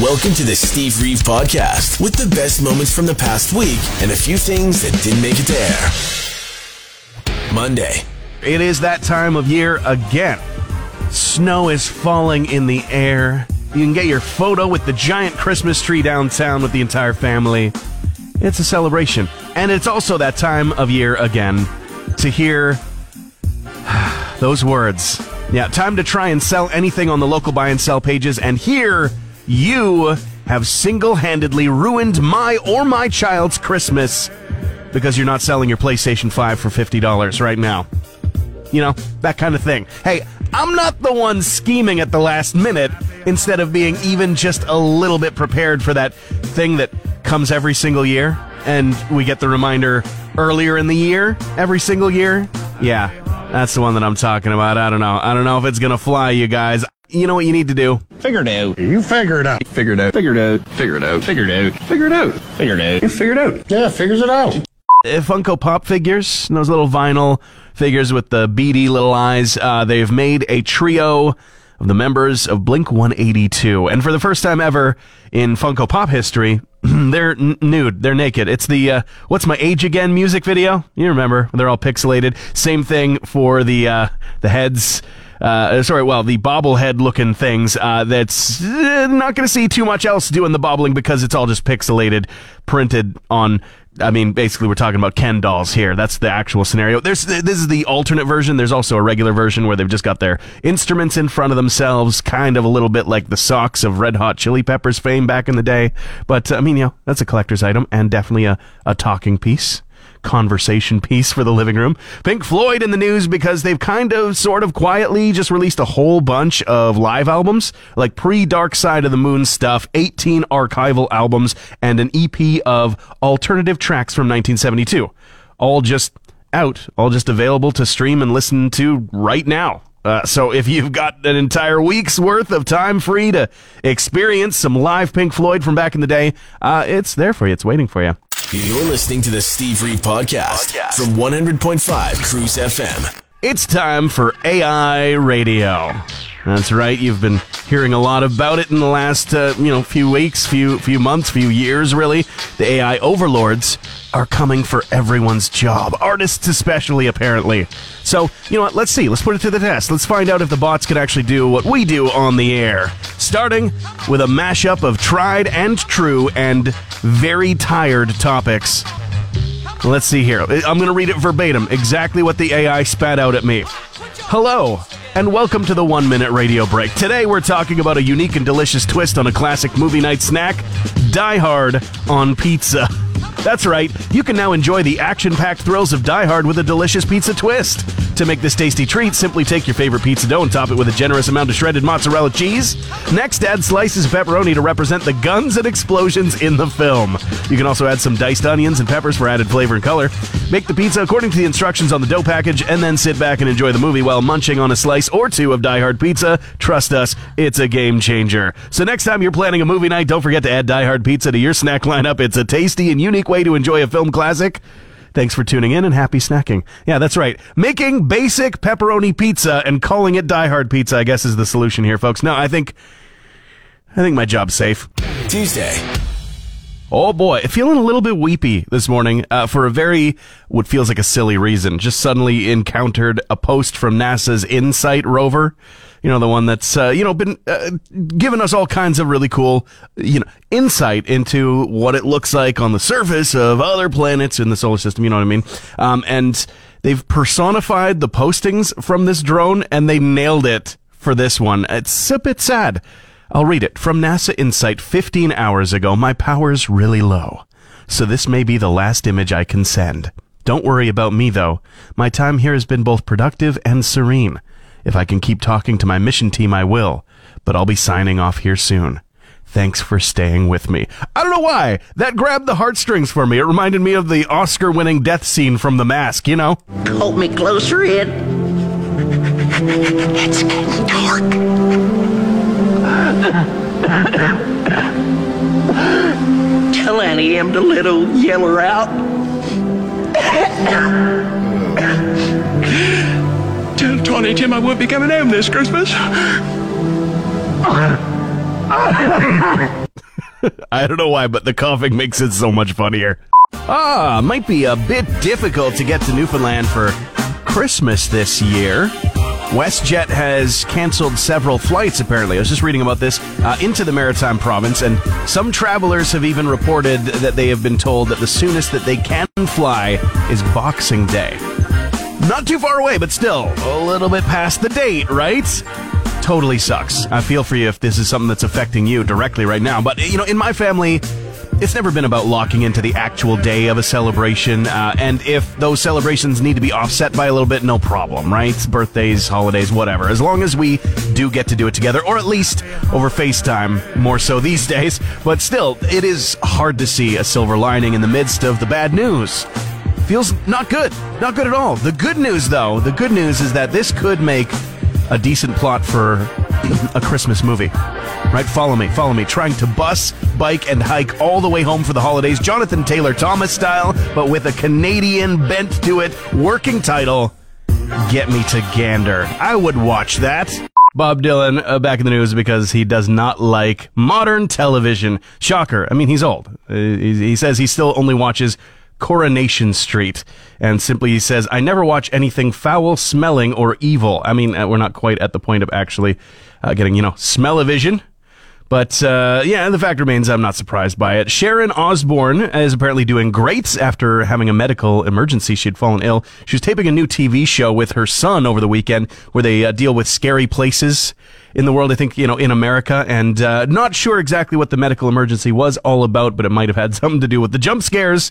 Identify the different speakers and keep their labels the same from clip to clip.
Speaker 1: Welcome to the Steve Reeve Podcast with the best moments from the past week and a few things that didn't make it there. Monday.
Speaker 2: It is that time of year again. Snow is falling in the air. You can get your photo with the giant Christmas tree downtown with the entire family. It's a celebration. And it's also that time of year again to hear those words. Yeah, time to try and sell anything on the local buy and sell pages. And here, you have single handedly ruined my or my child's Christmas because you're not selling your PlayStation 5 for $50 right now. You know, that kind of thing. Hey, I'm not the one scheming at the last minute instead of being even just a little bit prepared for that thing that comes every single year and we get the reminder earlier in the year every single year. Yeah, that's the one that I'm talking about. I don't know. I don't know if it's going to fly, you guys. You know what you need to do?
Speaker 3: Figure it out.
Speaker 4: You figure it out.
Speaker 3: Figure it out. Figure it out. Figure it out. Figure it out. Figure it out. Figure it out. Figure it out.
Speaker 4: Yeah, figures it out.
Speaker 2: Uh, Funko Pop figures, those little vinyl figures with the beady little eyes. Uh, they've made a trio of the members of Blink 182, and for the first time ever in Funko Pop history, they're n- nude. They're naked. It's the uh, "What's My Age Again" music video. You remember? They're all pixelated. Same thing for the uh, the heads. Uh, sorry, well, the bobblehead looking things. Uh, that's uh, not going to see too much else doing the bobbling because it's all just pixelated, printed on. I mean, basically, we're talking about Ken dolls here. That's the actual scenario. There's this is the alternate version. There's also a regular version where they've just got their instruments in front of themselves, kind of a little bit like the socks of Red Hot Chili Peppers fame back in the day. But I mean, you know, that's a collector's item and definitely a, a talking piece conversation piece for the living room. Pink Floyd in the news because they've kind of, sort of quietly just released a whole bunch of live albums, like pre Dark Side of the Moon stuff, 18 archival albums, and an EP of alternative tracks from 1972. All just out, all just available to stream and listen to right now. Uh, so if you've got an entire week's worth of time free to experience some live Pink Floyd from back in the day, uh, it's there for you. It's waiting for you.
Speaker 1: You're listening to the Steve Reeve Podcast, from 100.5 Cruise FM.
Speaker 2: It's time for AI radio. That's right. You've been hearing a lot about it in the last, uh, you know, few weeks, few few months, few years, really. The AI overlords are coming for everyone's job, artists especially, apparently. So, you know what? Let's see. Let's put it to the test. Let's find out if the bots can actually do what we do on the air. Starting with a mashup of tried and true and very tired topics. Let's see here. I'm going to read it verbatim, exactly what the AI spat out at me. Hello, and welcome to the one minute radio break. Today we're talking about a unique and delicious twist on a classic movie night snack Die Hard on pizza. That's right, you can now enjoy the action packed thrills of Die Hard with a delicious pizza twist. To make this tasty treat, simply take your favorite pizza dough and top it with a generous amount of shredded mozzarella cheese. Next, add slices of pepperoni to represent the guns and explosions in the film. You can also add some diced onions and peppers for added flavor and color. Make the pizza according to the instructions on the dough package and then sit back and enjoy the movie while munching on a slice or two of Die Hard pizza. Trust us, it's a game changer. So next time you're planning a movie night, don't forget to add Die Hard pizza to your snack lineup. It's a tasty and unique way to enjoy a film classic. Thanks for tuning in and happy snacking. Yeah, that's right. Making basic pepperoni pizza and calling it Die Hard pizza, I guess, is the solution here, folks. No, I think, I think my job's safe.
Speaker 1: Tuesday.
Speaker 2: Oh boy, feeling a little bit weepy this morning uh, for a very what feels like a silly reason. Just suddenly encountered a post from NASA's InSight rover. You know, the one that's uh, you know been uh, giving us all kinds of really cool you know insight into what it looks like on the surface of other planets in the solar system. You know what I mean? Um, and they've personified the postings from this drone, and they nailed it for this one. It's a bit sad. I'll read it. From NASA Insight 15 hours ago, my power's really low. So this may be the last image I can send. Don't worry about me though. My time here has been both productive and serene. If I can keep talking to my mission team, I will. But I'll be signing off here soon. Thanks for staying with me. I don't know why. That grabbed the heartstrings for me. It reminded me of the Oscar winning death scene from The Mask, you know?
Speaker 4: Hold me closer, in. It's getting dark. Tell Auntie Em to little yeller out.
Speaker 3: Tiny Tim I won't be coming home this Christmas.
Speaker 2: I don't know why, but the coughing makes it so much funnier. Ah, might be a bit difficult to get to Newfoundland for Christmas this year. WestJet has canceled several flights, apparently. I was just reading about this uh, into the Maritime Province, and some travelers have even reported that they have been told that the soonest that they can fly is Boxing Day. Not too far away, but still a little bit past the date, right? Totally sucks. I feel for you if this is something that's affecting you directly right now. But, you know, in my family, it's never been about locking into the actual day of a celebration. Uh, and if those celebrations need to be offset by a little bit, no problem, right? Birthdays, holidays, whatever. As long as we do get to do it together, or at least over FaceTime, more so these days. But still, it is hard to see a silver lining in the midst of the bad news. Feels not good. Not good at all. The good news, though, the good news is that this could make a decent plot for a Christmas movie. Right? Follow me, follow me. Trying to bus, bike, and hike all the way home for the holidays, Jonathan Taylor Thomas style, but with a Canadian bent to it, working title Get Me to Gander. I would watch that. Bob Dylan uh, back in the news because he does not like modern television. Shocker. I mean, he's old. Uh, he, he says he still only watches Coronation Street and simply says, I never watch anything foul, smelling, or evil. I mean, uh, we're not quite at the point of actually uh, getting, you know, smell-o-vision. But uh, yeah, the fact remains I'm not surprised by it. Sharon Osbourne is apparently doing great after having a medical emergency. She had fallen ill. She was taping a new TV show with her son over the weekend where they uh, deal with scary places in the world, I think, you know, in America. And uh, not sure exactly what the medical emergency was all about, but it might have had something to do with the jump scares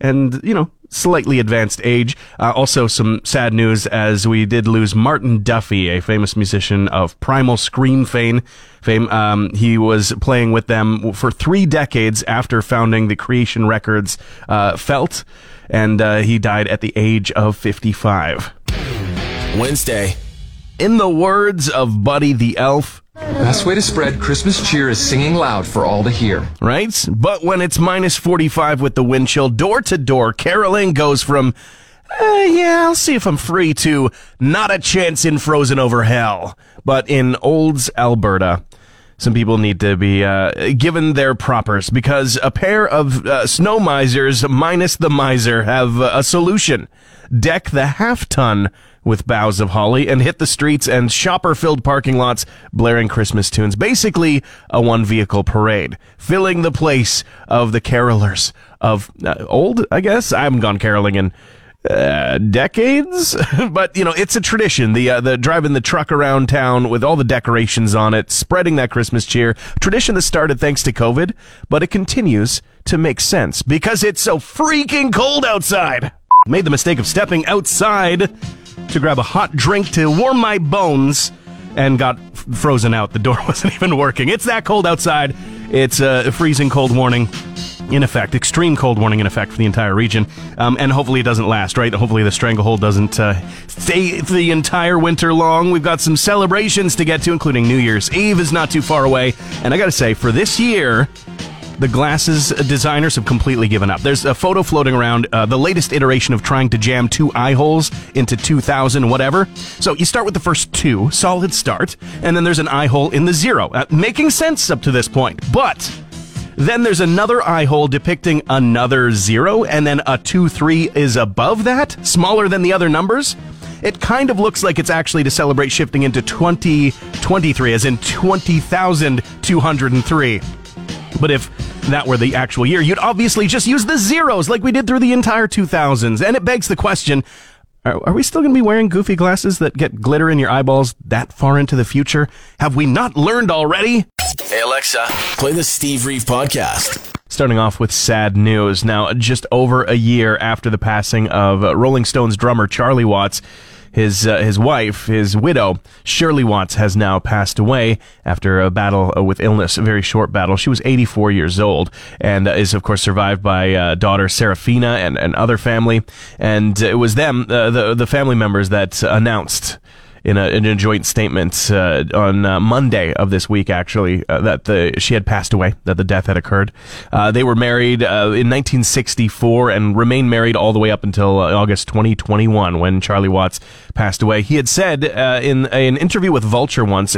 Speaker 2: and, you know, slightly advanced age. Uh, also, some sad news as we did lose Martin Duffy, a famous musician of Primal Scream fame. fame. Um, he was playing with them for three decades after founding the Creation Records uh, Felt, and uh, he died at the age of 55.
Speaker 1: Wednesday.
Speaker 2: In the words of Buddy the Elf,
Speaker 5: Best way to spread Christmas cheer is singing loud for all to hear.
Speaker 2: right? But when it's minus 45 with the wind chill, door to door, caroling goes from, uh, yeah, I'll see if I'm free to not a chance in frozen over hell. But in Olds, Alberta, some people need to be uh, given their propers because a pair of uh, snow misers minus the miser have uh, a solution. Deck the half ton with boughs of holly and hit the streets and shopper filled parking lots blaring Christmas tunes. Basically, a one vehicle parade, filling the place of the carolers of uh, old, I guess. I haven't gone caroling in uh, decades, but you know it's a tradition. The uh, the driving the truck around town with all the decorations on it, spreading that Christmas cheer. Tradition that started thanks to COVID, but it continues to make sense because it's so freaking cold outside. Made the mistake of stepping outside to grab a hot drink to warm my bones and got f- frozen out. The door wasn't even working. It's that cold outside. It's a freezing cold warning in effect, extreme cold warning in effect for the entire region. Um, and hopefully it doesn't last, right? Hopefully the stranglehold doesn't uh, stay the entire winter long. We've got some celebrations to get to, including New Year's Eve is not too far away. And I gotta say, for this year, the glasses designers have completely given up. There's a photo floating around, uh, the latest iteration of trying to jam two eye holes into 2000 whatever. So you start with the first two, solid start, and then there's an eye hole in the zero, uh, making sense up to this point. But then there's another eye hole depicting another zero, and then a two three is above that, smaller than the other numbers. It kind of looks like it's actually to celebrate shifting into 2023, as in 20,203. But if that were the actual year, you'd obviously just use the zeros like we did through the entire 2000s. And it begs the question are, we still going to be wearing goofy glasses that get glitter in your eyeballs that far into the future? Have we not learned already?
Speaker 1: Hey Alexa, play the Steve Reeve podcast.
Speaker 2: Starting off with sad news. Now, just over a year after the passing of Rolling Stones drummer Charlie Watts, his uh, his wife, his widow, Shirley Watts, has now passed away after a battle uh, with illness, a very short battle. She was 84 years old and uh, is, of course, survived by uh, daughter Seraphina and, and other family. And it was them, uh, the the family members, that announced in a, in a joint statement uh, on uh, Monday of this week, actually, uh, that the she had passed away, that the death had occurred. Uh, they were married uh, in 1964 and remained married all the way up until August 2021 when Charlie Watts passed away. He had said in an interview with Vulture once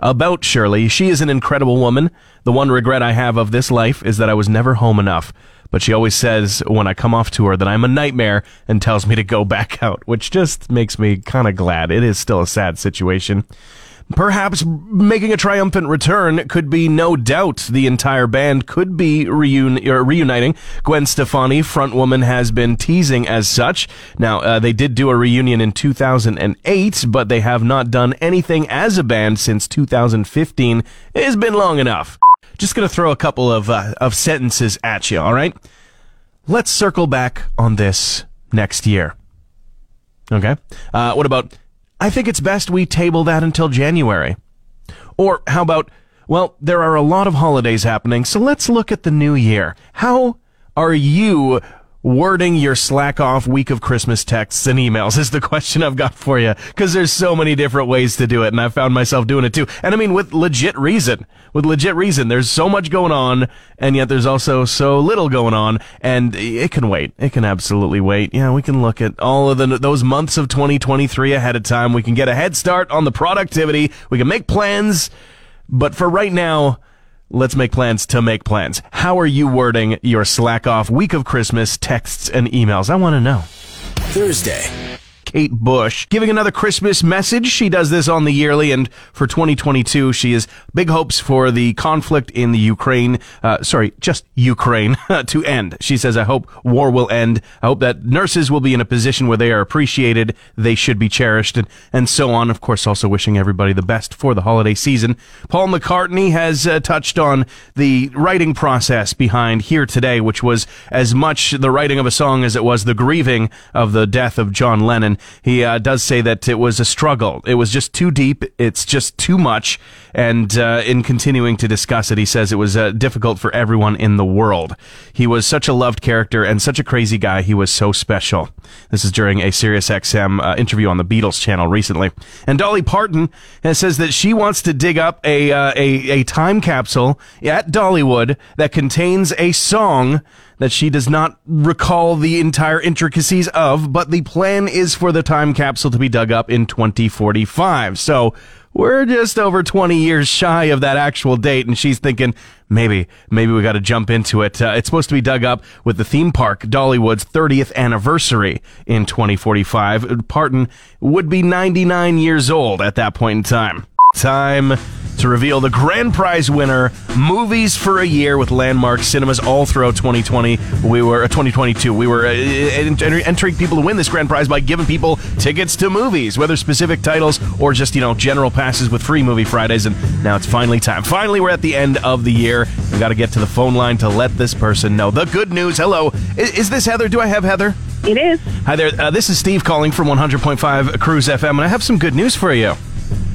Speaker 2: about Shirley, she is an incredible woman. The one regret I have of this life is that I was never home enough but she always says when I come off tour that I'm a nightmare and tells me to go back out, which just makes me kind of glad. It is still a sad situation. Perhaps making a triumphant return could be no doubt. The entire band could be reun- reuniting. Gwen Stefani, frontwoman, has been teasing as such. Now, uh, they did do a reunion in 2008, but they have not done anything as a band since 2015. It has been long enough. Just to throw a couple of, uh, of sentences at you, all right? Let's circle back on this next year. Okay? Uh, what about, I think it's best we table that until January. Or how about, well, there are a lot of holidays happening, so let's look at the new year. How are you wording your slack off week of Christmas texts and emails is the question I've got for you. Cause there's so many different ways to do it. And I found myself doing it too. And I mean, with legit reason, with legit reason, there's so much going on and yet there's also so little going on and it can wait. It can absolutely wait. Yeah, we can look at all of the, those months of 2023 ahead of time. We can get a head start on the productivity. We can make plans. But for right now, Let's make plans to make plans. How are you wording your slack off week of Christmas texts and emails? I want to know.
Speaker 1: Thursday.
Speaker 2: Kate Bush, giving another Christmas message. She does this on the yearly, and for 2022, she has big hopes for the conflict in the Ukraine, uh, sorry, just Ukraine, to end. She says, I hope war will end. I hope that nurses will be in a position where they are appreciated, they should be cherished, and, and so on. Of course, also wishing everybody the best for the holiday season. Paul McCartney has uh, touched on the writing process behind Here Today, which was as much the writing of a song as it was the grieving of the death of John Lennon he uh, does say that it was a struggle. It was just too deep. It's just too much. And uh, in continuing to discuss it, he says it was uh, difficult for everyone in the world. He was such a loved character and such a crazy guy. He was so special. This is during a SiriusXM uh, interview on the Beatles channel recently. And Dolly Parton uh, says that she wants to dig up a, uh, a, a time capsule at Dollywood that contains a song that she does not recall the entire intricacies of, but the plan is for the time capsule to be dug up in 2045. So we're just over 20 years shy of that actual date, and she's thinking maybe, maybe we got to jump into it. Uh, it's supposed to be dug up with the theme park Dollywood's 30th anniversary in 2045. Parton would be 99 years old at that point in time. Time to reveal the grand prize winner, Movies for a Year with Landmark Cinemas all throughout 2020. We were uh, 2022. We were uh, entering people to win this grand prize by giving people tickets to movies, whether specific titles or just you know general passes with free movie Fridays. And now it's finally time. Finally, we're at the end of the year. We got to get to the phone line to let this person know the good news. Hello, is, is this Heather? Do I have Heather?
Speaker 6: It is.
Speaker 2: Hi there. Uh, this is Steve calling from 100.5 Cruise FM, and I have some good news for you.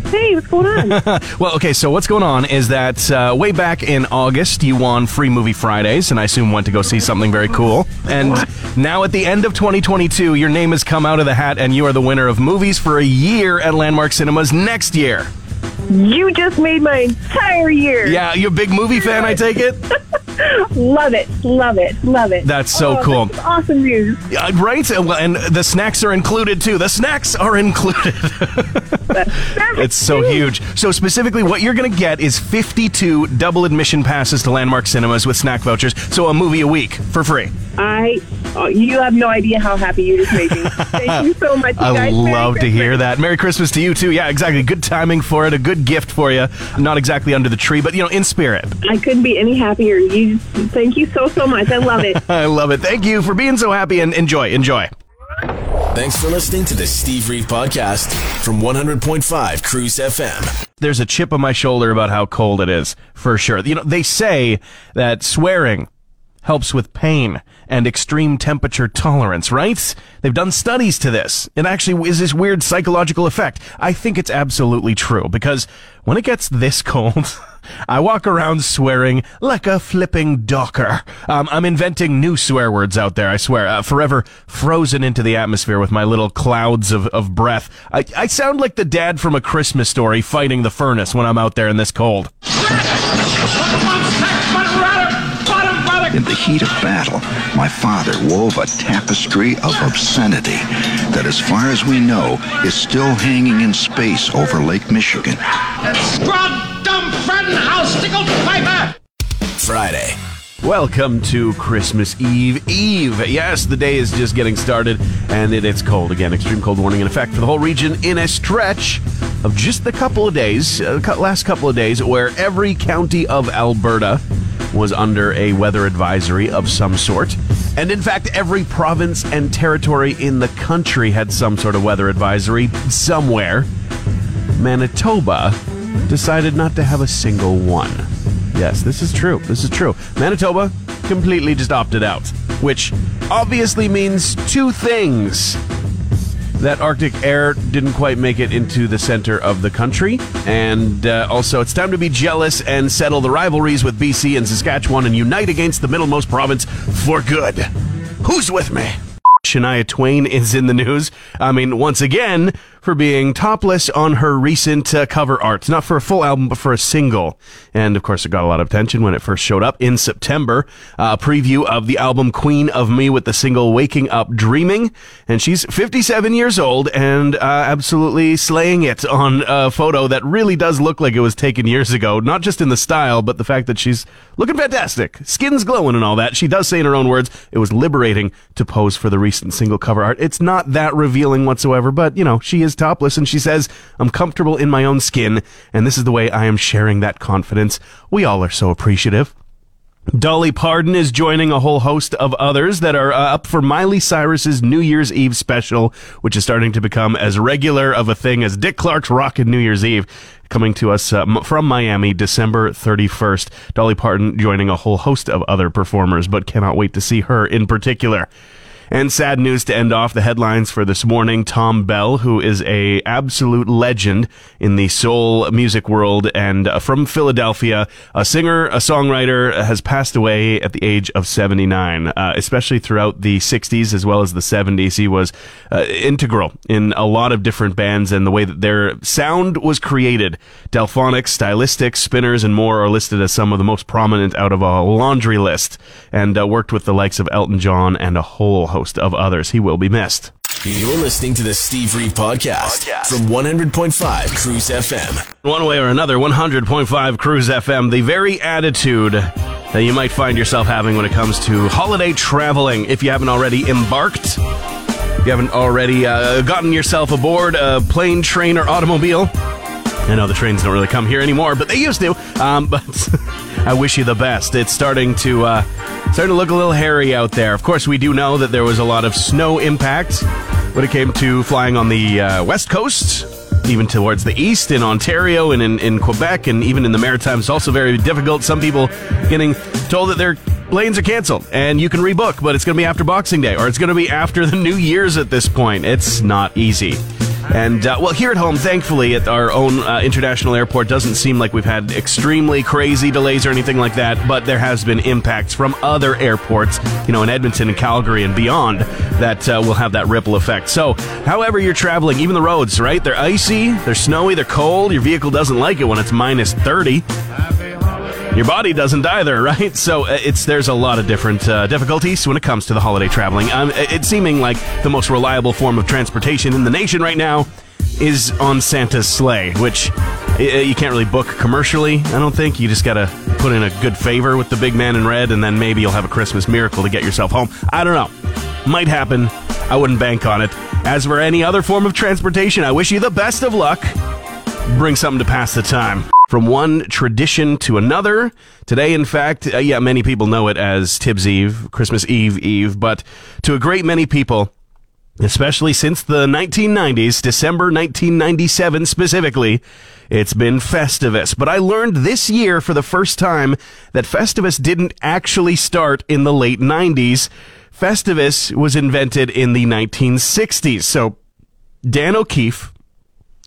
Speaker 6: Hey, what's going on?
Speaker 2: well, okay, so what's going on is that uh, way back in August, you won Free Movie Fridays, and I assume went to go see something very cool. And now at the end of 2022, your name has come out of the hat, and you are the winner of Movies for a Year at Landmark Cinemas next year.
Speaker 6: You just made my entire year.
Speaker 2: Yeah, you're a big movie fan, I take it?
Speaker 6: love it, love it, love it.
Speaker 2: That's so
Speaker 6: oh,
Speaker 2: cool.
Speaker 6: That's awesome news.
Speaker 2: Uh, right? And the snacks are included too. The snacks are included. it's so huge. So specifically, what you're going to get is 52 double admission passes to Landmark Cinemas with snack vouchers. So a movie a week for free.
Speaker 6: I, oh, you have no idea how happy you just made me. Thank you so much. You
Speaker 2: I
Speaker 6: guys.
Speaker 2: love to hear that. Merry Christmas to you too. Yeah, exactly. Good timing for it. A good gift for you. Not exactly under the tree, but you know, in spirit.
Speaker 6: I couldn't be any happier. You, thank you so so much. I love it.
Speaker 2: I love it. Thank you for being so happy and enjoy, enjoy.
Speaker 1: Thanks for listening to the Steve Reeve podcast from 100.5 Cruise FM.
Speaker 2: There's a chip on my shoulder about how cold it is, for sure. You know, they say that swearing helps with pain and extreme temperature tolerance, right? They've done studies to this. It actually is this weird psychological effect. I think it's absolutely true because when it gets this cold, I walk around swearing like a flipping docker. Um, I'm inventing new swear words out there, I swear. Uh, forever frozen into the atmosphere with my little clouds of, of breath. I, I sound like the dad from a Christmas story fighting the furnace when I'm out there in this cold.
Speaker 7: In the heat of battle, my father wove a tapestry of obscenity that, as far as we know, is still hanging in space over Lake Michigan.
Speaker 1: Friday.
Speaker 2: Welcome to Christmas Eve Eve. Yes, the day is just getting started and it, it's cold again. Extreme cold warning in effect for the whole region in a stretch of just a couple of days, uh, last couple of days, where every county of Alberta was under a weather advisory of some sort. And in fact, every province and territory in the country had some sort of weather advisory somewhere. Manitoba decided not to have a single one. Yes, this is true. This is true. Manitoba completely just opted out, which obviously means two things. That Arctic air didn't quite make it into the center of the country, and uh, also it's time to be jealous and settle the rivalries with BC and Saskatchewan and unite against the middlemost province for good. Who's with me? Shania Twain is in the news. I mean, once again, for being topless on her recent uh, cover art. Not for a full album, but for a single. And of course, it got a lot of attention when it first showed up in September. Uh, a preview of the album Queen of Me with the single Waking Up Dreaming. And she's 57 years old and uh, absolutely slaying it on a photo that really does look like it was taken years ago. Not just in the style, but the fact that she's looking fantastic. Skin's glowing and all that. She does say in her own words, it was liberating to pose for the recent single cover art. It's not that revealing whatsoever, but you know, she is topless and she says, I'm comfortable in my own skin, and this is the way I am sharing that confidence. We all are so appreciative. Dolly Parton is joining a whole host of others that are uh, up for Miley Cyrus's New Year's Eve special, which is starting to become as regular of a thing as Dick Clark's Rockin' New Year's Eve. Coming to us uh, from Miami, December 31st. Dolly Parton joining a whole host of other performers, but cannot wait to see her in particular. And sad news to end off the headlines for this morning. Thom Bell, who is a absolute legend in the soul music world and uh, from Philadelphia, a singer, a songwriter, has passed away at the age of 79. Uh, especially throughout the 60s as well as the 70s, he was uh, integral in a lot of different bands and the way that their sound was created. Delfonics, Stylistics, Spinners, and more are listed as some of the most prominent out of a laundry list, and uh, worked with the likes of Elton John and a whole host of others. He will be missed.
Speaker 1: You're listening to the Steve Reeve Podcast, from 100.5 Cruise FM.
Speaker 2: One way or another, 100.5 Cruise FM, the very attitude that you might find yourself having when it comes to holiday traveling. If you haven't already embarked, if you haven't already uh, gotten yourself aboard a plane, train, or automobile. I know the trains don't really come here anymore, but they used to. Um, but I wish you the best. It's starting to uh, starting to look a little hairy out there. Of course, we do know that there was a lot of snow impact when it came to flying on the uh, west coast, even towards the east in Ontario and in, in Quebec, and even in the Maritimes. Also very difficult. Some people getting told that their planes are canceled and you can rebook, but it's going to be after Boxing Day or it's going to be after the New Year's at this point. It's not easy. And uh, well, here at home, thankfully, at our own uh, international airport, doesn't seem like we've had extremely crazy delays or anything like that. But there has been impacts from other airports, you know, in Edmonton and Calgary and beyond, that uh, will have that ripple effect. So, however you're traveling, even the roads, right? They're icy, they're snowy, they're cold. Your vehicle doesn't like it when it's minus thirty your body doesn't either, right? So uh, it's there's a lot of different uh, difficulties when it comes to the holiday traveling. Um, it- it's seeming like the most reliable form of transportation in the nation right now is on Santa's sleigh, which uh, you can't really book commercially. I don't think you just gotta put in a good favor with the big man in red, and then maybe you'll have a Christmas miracle to get yourself home. I don't know. Might happen. I wouldn't bank on it. As for any other form of transportation, I wish you the best of luck bring something to pass the time. From one tradition to another. Today, in fact, uh, yeah, many people know it as Tibbs Eve, Christmas Eve Eve, but to a great many people, especially since the 1990s, December 1997 specifically, it's been Festivus. But I learned this year for the first time that Festivus didn't actually start in the late 90s. Festivus was invented in the 1960s. So Dan O'Keefe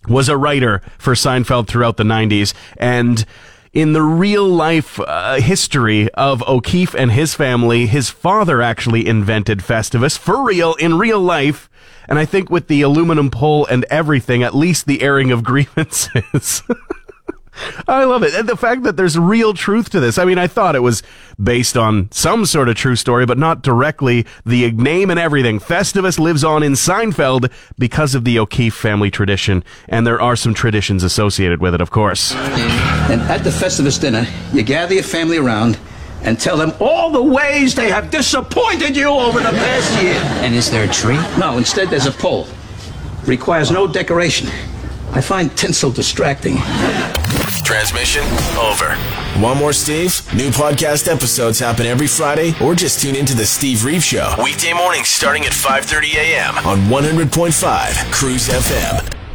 Speaker 2: was a writer for Seinfeld throughout the 90s and in the real life uh, history of O'Keefe and his family, his father actually invented Festivus for real in real life. And I think with the aluminum pole and everything, at least the airing of grievances. I love it. And the fact that there's real truth to this. I mean, I thought it was based on some sort of true story, but not directly. The name and everything. Festivus lives on in Seinfeld because of the O'Keefe family tradition. And there are some traditions associated with it, of course.
Speaker 8: And at the Festivus dinner, you gather your family around and tell them all the ways they have disappointed you over the past year.
Speaker 9: And is there a tree?
Speaker 8: No, instead there's a pole. Requires no decoration. I find tinsel distracting.
Speaker 1: Transmission over. One more Steve? New podcast episodes happen every Friday or just tune into the Steve Reeve Show. Weekday mornings starting at 5.30 a.m. on 100.5 Cruise FM.